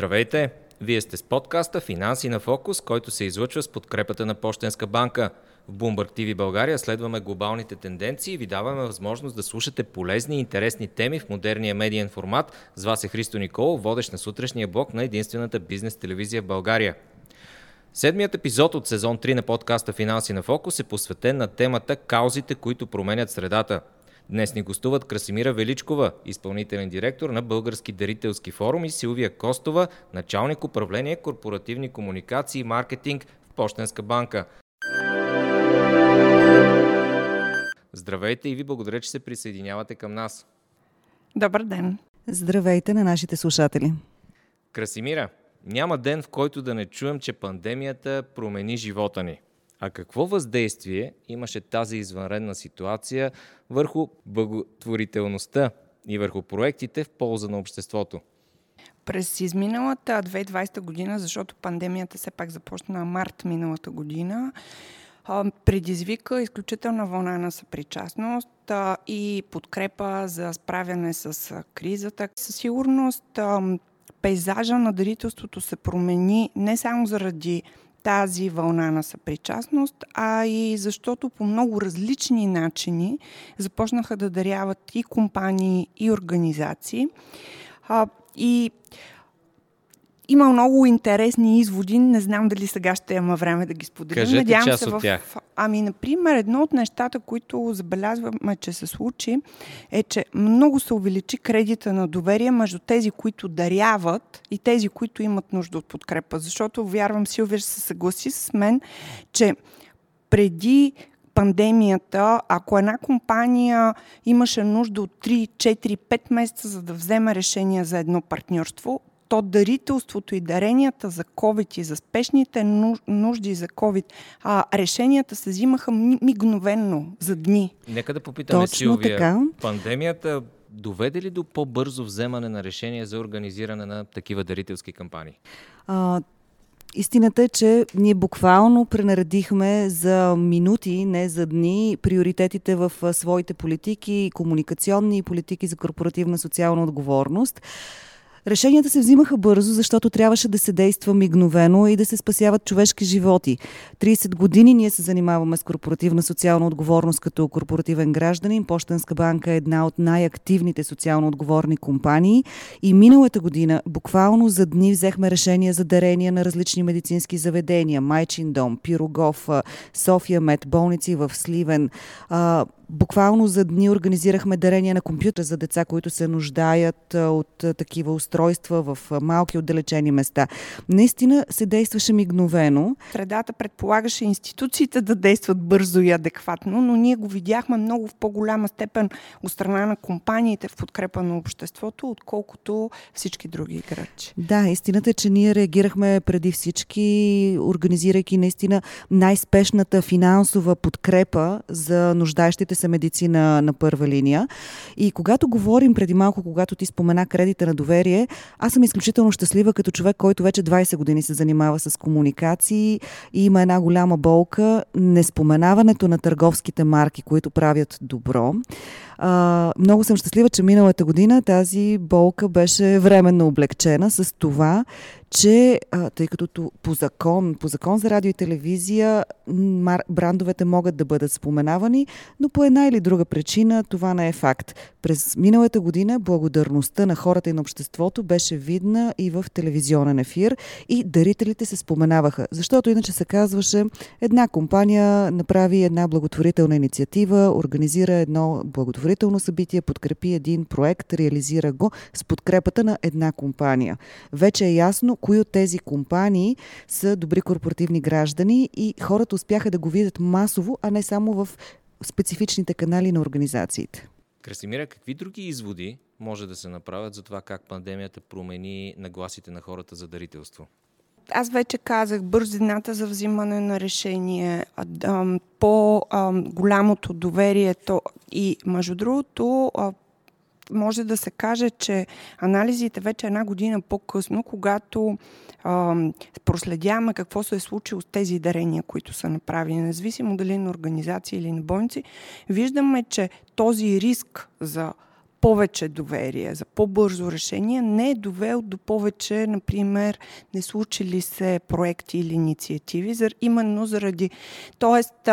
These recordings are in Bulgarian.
Здравейте! Вие сте с подкаста Финанси на фокус, който се излъчва с подкрепата на Пощенска банка. В Bloomberg TV България следваме глобалните тенденции и ви даваме възможност да слушате полезни и интересни теми в модерния медиен формат. С вас е Христо Николов, водещ на сутрешния блок на единствената бизнес телевизия в България. Седмият епизод от сезон 3 на подкаста Финанси на фокус е посветен на темата Каузите, които променят средата – Днес ни гостуват Красимира Величкова, изпълнителен директор на Български дарителски форум и Силвия Костова, началник управление корпоративни комуникации и маркетинг в Пощенска банка. Здравейте и ви благодаря, че се присъединявате към нас. Добър ден! Здравейте на нашите слушатели! Красимира, няма ден, в който да не чуем, че пандемията промени живота ни. А какво въздействие имаше тази извънредна ситуация върху благотворителността и върху проектите в полза на обществото? През изминалата 2020 година, защото пандемията все пак започна март миналата година, предизвика изключителна вълна на съпричастност и подкрепа за справяне с кризата. Със сигурност пейзажа на дарителството се промени не само заради тази вълна на съпричастност, а и защото по много различни начини започнаха да даряват и компании, и организации. А, и има много интересни изводи. Не знам дали сега ще има време да ги споделим. Кажете Надявам част се от тях. Ами, например, едно от нещата, които забелязваме, че се случи, е, че много се увеличи кредита на доверие между тези, които даряват и тези, които имат нужда от подкрепа. Защото, вярвам, Силвия ще се съгласи с мен, че преди пандемията, ако една компания имаше нужда от 3, 4, 5 месеца, за да вземе решение за едно партньорство, то дарителството и даренията за COVID и за спешните нужди за COVID, а, решенията се взимаха мигновенно, за дни. Нека да попитаме Точно Силвия. Така. Пандемията доведе ли до по-бързо вземане на решения за организиране на такива дарителски кампании? А, Истината е, че ние буквално пренаредихме за минути, не за дни, приоритетите в своите политики, комуникационни политики за корпоративна социална отговорност. Решенията се взимаха бързо, защото трябваше да се действа мигновено и да се спасяват човешки животи. 30 години ние се занимаваме с корпоративна социална отговорност като корпоративен гражданин. Пощенска банка е една от най-активните социално отговорни компании и миналата година буквално за дни взехме решение за дарения на различни медицински заведения. Майчин дом, Пирогов, София Мед, болници в Сливен, Буквално за дни организирахме дарения на компютър за деца, които се нуждаят от такива устройства в малки отдалечени места. Наистина се действаше мигновено. Средата предполагаше институциите да действат бързо и адекватно, но ние го видяхме много в по-голяма степен от страна на компаниите в подкрепа на обществото, отколкото всички други играчи. Да, истината е, че ние реагирахме преди всички, организирайки наистина най-спешната финансова подкрепа за нуждаещите се медицина на първа линия. И когато говорим преди малко, когато ти спомена кредита на доверие, аз съм изключително щастлива като човек, който вече 20 години се занимава с комуникации и има една голяма болка неспоменаването на търговските марки, които правят добро. А, много съм щастлива, че миналата година тази болка беше временно облегчена с това, че тъй като по закон, по закон за радио и телевизия мар, брандовете могат да бъдат споменавани, но по една или друга причина това не е факт. През миналата година благодарността на хората и на обществото беше видна и в телевизионен ефир и дарителите се споменаваха, защото иначе се казваше една компания направи една благотворителна инициатива, организира едно благотворително събитие, подкрепи един проект, реализира го с подкрепата на една компания. Вече е ясно кои от тези компании са добри корпоративни граждани и хората успяха да го видят масово, а не само в специфичните канали на организациите. Красимира, какви други изводи може да се направят за това как пандемията промени нагласите на хората за дарителство? Аз вече казах, бързината за взимане на решение, по-голямото доверието и, между другото, може да се каже, че анализите вече една година по-късно, когато а, проследяваме какво се е случило с тези дарения, които са направени, независимо дали на организации или на болници, виждаме, че този риск за повече доверие, за по-бързо решение, не е довел до повече, например, не случили се проекти или инициативи, именно заради. Тоест,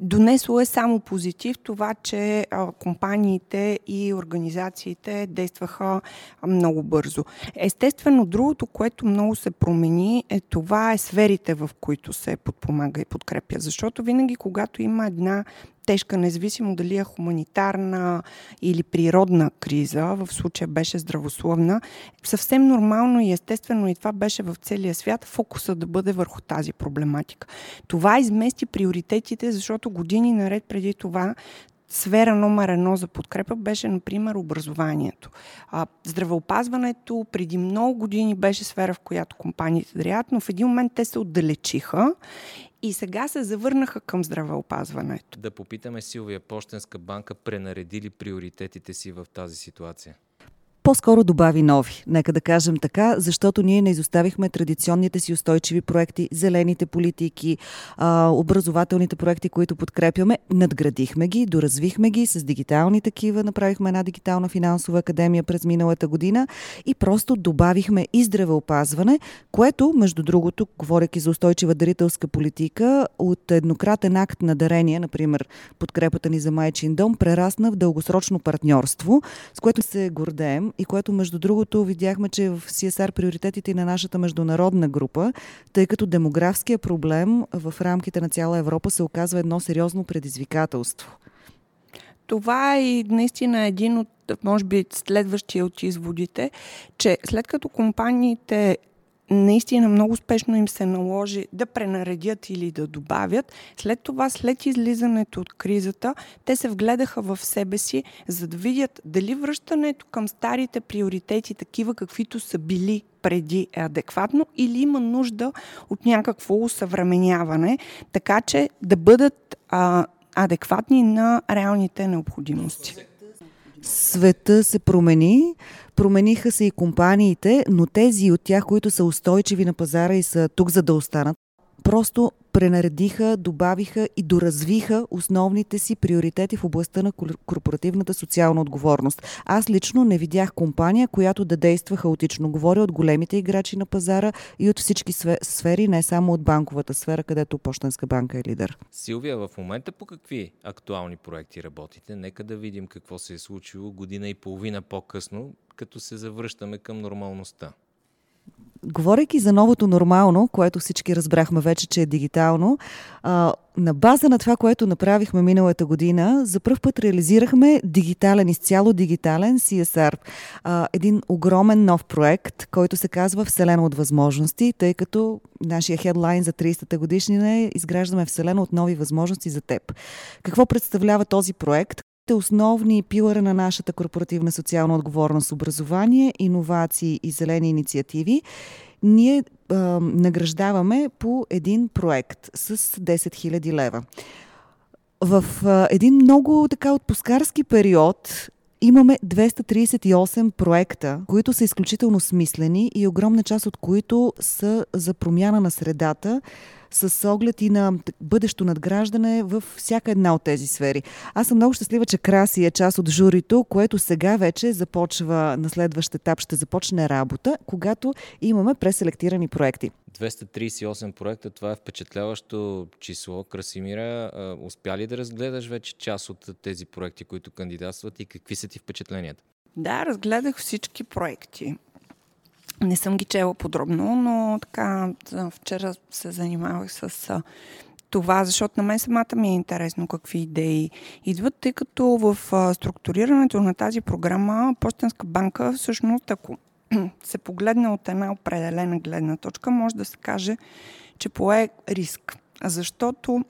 Донесло е само позитив това, че компаниите и организациите действаха много бързо. Естествено, другото, което много се промени, е това е сферите, в които се подпомага и подкрепя. Защото винаги, когато има една тежка, независимо дали е хуманитарна или природна криза, в случая беше здравословна, съвсем нормално и естествено и това беше в целия свят, фокуса да бъде върху тази проблематика. Това измести приоритетите, защото години наред преди това сфера номер едно за подкрепа беше, например, образованието. А, здравеопазването преди много години беше сфера, в която компаниите дреят, но в един момент те се отдалечиха и сега се завърнаха към здравеопазването. Да попитаме Силвия, Пощенска банка пренареди ли приоритетите си в тази ситуация? По-скоро добави нови, нека да кажем така, защото ние не изоставихме традиционните си устойчиви проекти, зелените политики, образователните проекти, които подкрепяме, надградихме ги, доразвихме ги с дигитални такива, направихме една дигитална финансова академия през миналата година и просто добавихме и здравеопазване, което, между другото, говоряки за устойчива дарителска политика, от еднократен акт на дарение, например подкрепата ни за майчин дом, прерасна в дългосрочно партньорство, с което се гордеем и което между другото видяхме, че в CSR приоритетите на нашата международна група, тъй като демографския проблем в рамките на цяла Европа се оказва едно сериозно предизвикателство. Това е наистина един от, може би, следващия от изводите, че след като компаниите наистина много успешно им се наложи да пренаредят или да добавят. След това, след излизането от кризата, те се вгледаха в себе си, за да видят дали връщането към старите приоритети, такива каквито са били преди е адекватно или има нужда от някакво усъвременяване, така че да бъдат а, адекватни на реалните необходимости. Света се промени, промениха се и компаниите, но тези от тях, които са устойчиви на пазара и са тук за да останат, просто пренаредиха, добавиха и доразвиха основните си приоритети в областта на корпоративната социална отговорност. Аз лично не видях компания, която да действа хаотично. Говоря от големите играчи на пазара и от всички сфери, не само от банковата сфера, където Почтенска банка е лидер. Силвия, в момента по какви актуални проекти работите? Нека да видим какво се е случило година и половина по-късно, като се завръщаме към нормалността. Говорейки за новото нормално, което всички разбрахме вече, че е дигитално, на база на това, което направихме миналата година, за първ път реализирахме дигитален, изцяло дигитален CSR. Един огромен нов проект, който се казва Вселена от възможности, тъй като нашия хедлайн за 30-та годишнина е Изграждаме Вселена от нови възможности за теб. Какво представлява този проект? Основни пилъра на нашата корпоративна социална отговорност образование, иновации и зелени инициативи, ние а, награждаваме по един проект с 10 000 лева. В а, един много така отпускарски период имаме 238 проекта, които са изключително смислени и огромна част от които са за промяна на средата, с оглед и на бъдещо надграждане в всяка една от тези сфери. Аз съм много щастлива, че Краси е част от журито, което сега вече започва на следващ етап, ще започне работа, когато имаме преселектирани проекти. 238 проекта, това е впечатляващо число. Красимира, успя ли да разгледаш вече част от тези проекти, които кандидатстват и какви са ти впечатленията? Да, разгледах всички проекти. Не съм ги чела подробно, но така вчера се занимавах с това, защото на мен самата ми е интересно какви идеи идват, тъй като в структурирането на тази програма Почтенска банка всъщност, ако се погледне от една определена гледна точка, може да се каже, че пое риск. Защото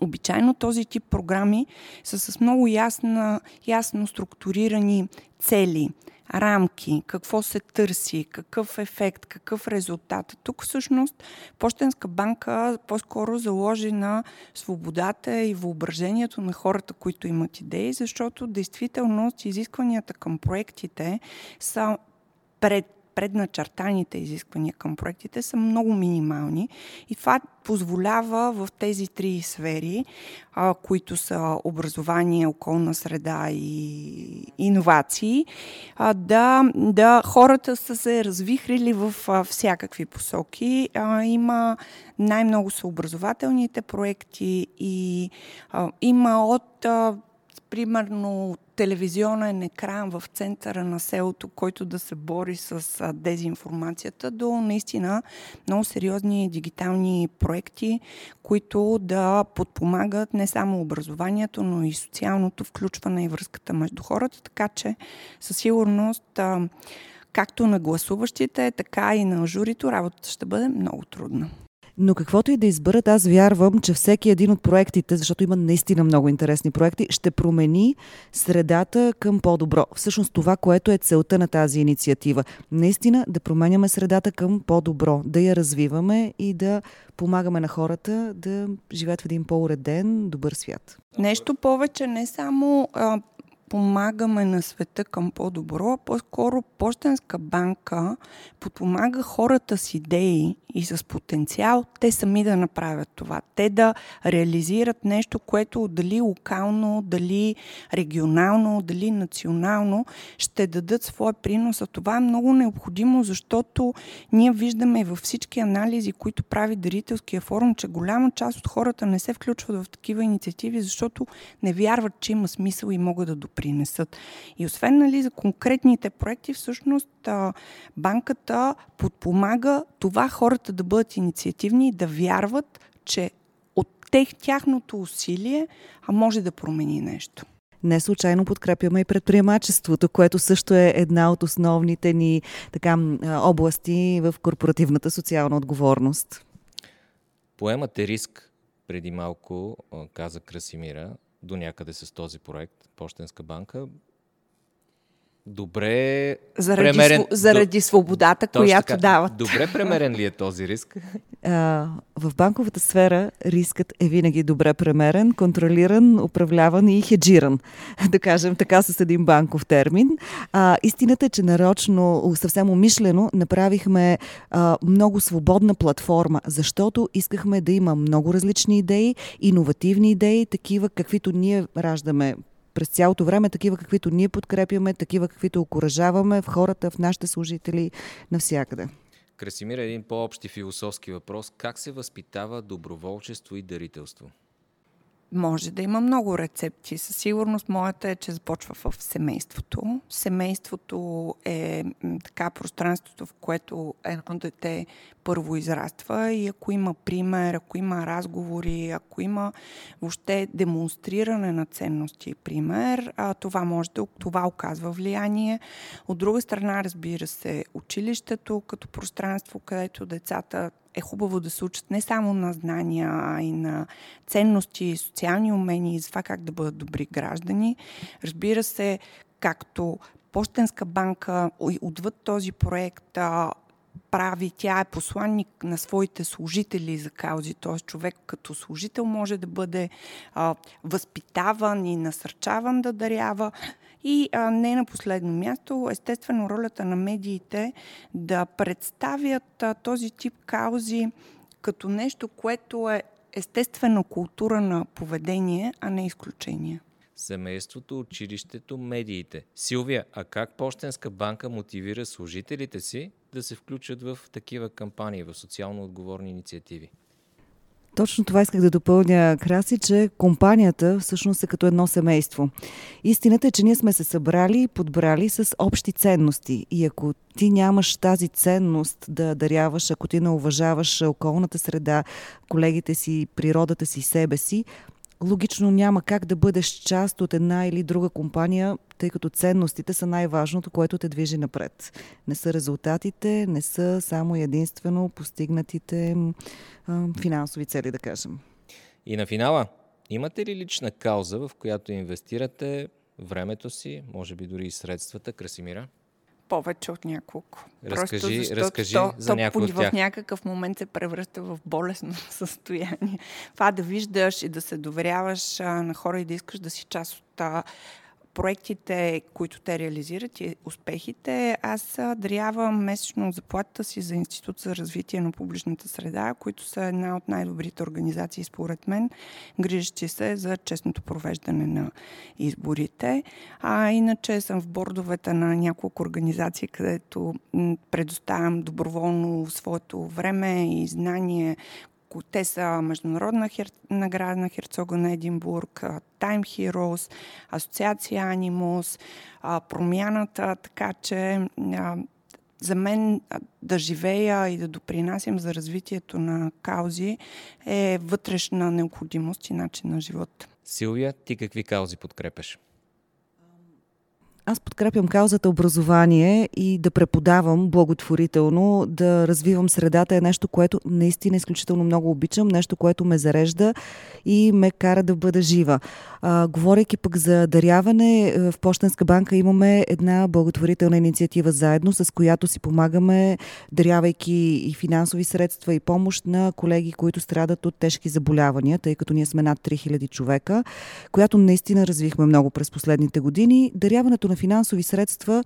Обичайно този тип програми са с много ясна, ясно структурирани цели, рамки, какво се търси, какъв ефект, какъв резултат. Тук всъщност Почтенска банка по-скоро заложи на свободата и въображението на хората, които имат идеи, защото действително изискванията към проектите са пред предначертаните изисквания към проектите са много минимални и това позволява в тези три сфери, а, които са образование, околна среда и иновации, а, да, да хората са се развихрили в а, всякакви посоки. А, има най-много са образователните проекти и а, има от а, примерно телевизионен екран в центъра на селото, който да се бори с дезинформацията, до наистина много сериозни дигитални проекти, които да подпомагат не само образованието, но и социалното включване и връзката между хората, така че със сигурност както на гласуващите, така и на журито работата ще бъде много трудна. Но каквото и да изберат, аз вярвам, че всеки един от проектите, защото има наистина много интересни проекти, ще промени средата към по-добро. Всъщност това, което е целта на тази инициатива. Наистина да променяме средата към по-добро, да я развиваме и да помагаме на хората да живеят в един по-уреден, добър свят. Нещо повече, не само а, помагаме на света към по-добро, а по-скоро Пощенска банка подпомага хората с идеи и с потенциал, те сами да направят това. Те да реализират нещо, което дали локално, дали регионално, дали национално ще дадат своя принос. А това е много необходимо, защото ние виждаме във всички анализи, които прави Дарителския форум, че голяма част от хората не се включват в такива инициативи, защото не вярват, че има смисъл и могат да допринесат. И освен нали, за конкретните проекти, всъщност банката подпомага това хората да бъдат инициативни и да вярват, че от тех, тяхното усилие а може да промени нещо. Не случайно подкрепяме и предприемачеството, което също е една от основните ни така, области в корпоративната социална отговорност. Поемате риск, преди малко каза Красимира, до някъде с този проект, Пощенска банка добре заради, премерен... Св... заради свободата, Точно която така. дават. Добре премерен ли е този риск? А, в банковата сфера рискът е винаги добре премерен, контролиран, управляван и хеджиран. Да кажем така с един банков термин. А, истината е, че нарочно, съвсем умишлено, направихме а, много свободна платформа, защото искахме да има много различни идеи, иновативни идеи, такива каквито ние раждаме през цялото време, такива каквито ние подкрепяме, такива каквито окоръжаваме в хората, в нашите служители, навсякъде. Красимира, един по-общи философски въпрос. Как се възпитава доброволчество и дарителство? Може да има много рецепти. Със сигурност моята е, че започва в семейството. Семейството е така пространството, в което едно дете първо израства и ако има пример, ако има разговори, ако има въобще демонстриране на ценности и пример, а, това може да това оказва влияние. От друга страна, разбира се, училището като пространство, където децата е хубаво да се учат не само на знания, а и на ценности, социални умения и за това как да бъдат добри граждани. Разбира се, както Пощенска банка отвъд този проект прави, тя е посланник на своите служители за каузи, т.е. човек като служител може да бъде а, възпитаван и насърчаван да дарява. И а, не на последно място, естествено, ролята на медиите да представят а, този тип каузи като нещо, което е естествено култура на поведение, а не изключение семейството, училището, медиите. Силвия, а как Пощенска банка мотивира служителите си да се включат в такива кампании, в социално отговорни инициативи? Точно това исках да допълня, Краси, че компанията всъщност е като едно семейство. Истината е, че ние сме се събрали и подбрали с общи ценности. И ако ти нямаш тази ценност да даряваш, ако ти не уважаваш околната среда, колегите си, природата си, себе си, логично няма как да бъдеш част от една или друга компания, тъй като ценностите са най-важното, което те движи напред. Не са резултатите, не са само единствено постигнатите а, финансови цели, да кажем. И на финала, имате ли лична кауза, в която инвестирате времето си, може би дори и средствата, Красимира? Повече от няколко. Разкажи, Просто разкажи то, за то, някой в някакъв момент се превръща в болесно състояние. Това да виждаш и да се доверяваш а, на хора и да искаш да си част от а, проектите, които те реализират и успехите, аз дарявам месечно заплатата си за Институт за развитие на публичната среда, които са една от най-добрите организации, според мен, грижащи се за честното провеждане на изборите. А иначе съм в бордовете на няколко организации, където предоставям доброволно своето време и знание, те са Международна хер... награда на Херцога на Единбург, Time Heroes, Асоциация Анимус, Промяната, така че за мен да живея и да допринасям за развитието на каузи е вътрешна необходимост и начин на живота. Силвия, ти какви каузи подкрепяш? Аз подкрепям каузата образование и да преподавам благотворително, да развивам средата е нещо, което наистина изключително много обичам, нещо, което ме зарежда и ме кара да бъда жива. А, говорейки пък за даряване, е, в Почтенска банка имаме една благотворителна инициатива заедно, с която си помагаме, дарявайки и финансови средства и помощ на колеги, които страдат от тежки заболявания, тъй като ние сме над 3000 човека, която наистина развихме много през последните години. Даряването на финансови средства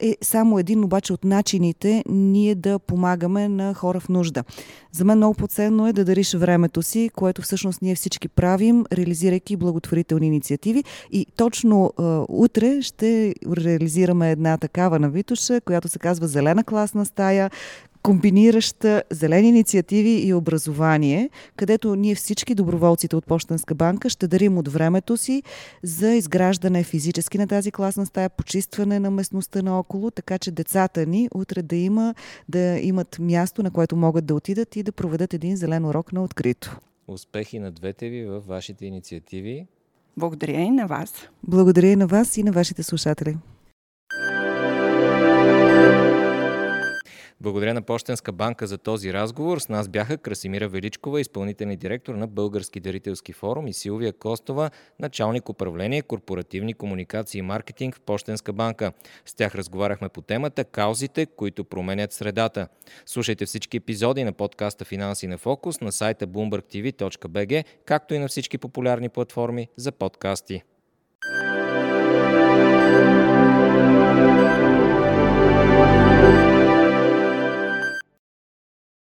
е само един обаче от начините ние да помагаме на хора в нужда. За мен много по-ценно е да дариш времето си, което всъщност ние всички правим, реализирайки благотворителни инициативи. И точно а, утре ще реализираме една такава на Витуша, която се казва Зелена класна стая, комбинираща зелени инициативи и образование, където ние всички доброволците от Почтенска банка ще дарим от времето си за изграждане физически на тази класна стая, почистване на местността наоколо, така че децата ни утре да, има, да имат място, на което могат да отидат и да проведат един зелен урок на открито. Успехи на двете ви във вашите инициативи. Благодаря и на вас. Благодаря и на вас и на вашите слушатели. Благодаря на Пощенска банка за този разговор. С нас бяха Красимира Величкова, изпълнителен директор на Български дарителски форум и Силвия Костова, началник управление корпоративни комуникации и маркетинг в Пощенска банка. С тях разговаряхме по темата каузите, които променят средата. Слушайте всички епизоди на подкаста Финанси на фокус на сайта bloombergtv.bg, както и на всички популярни платформи за подкасти.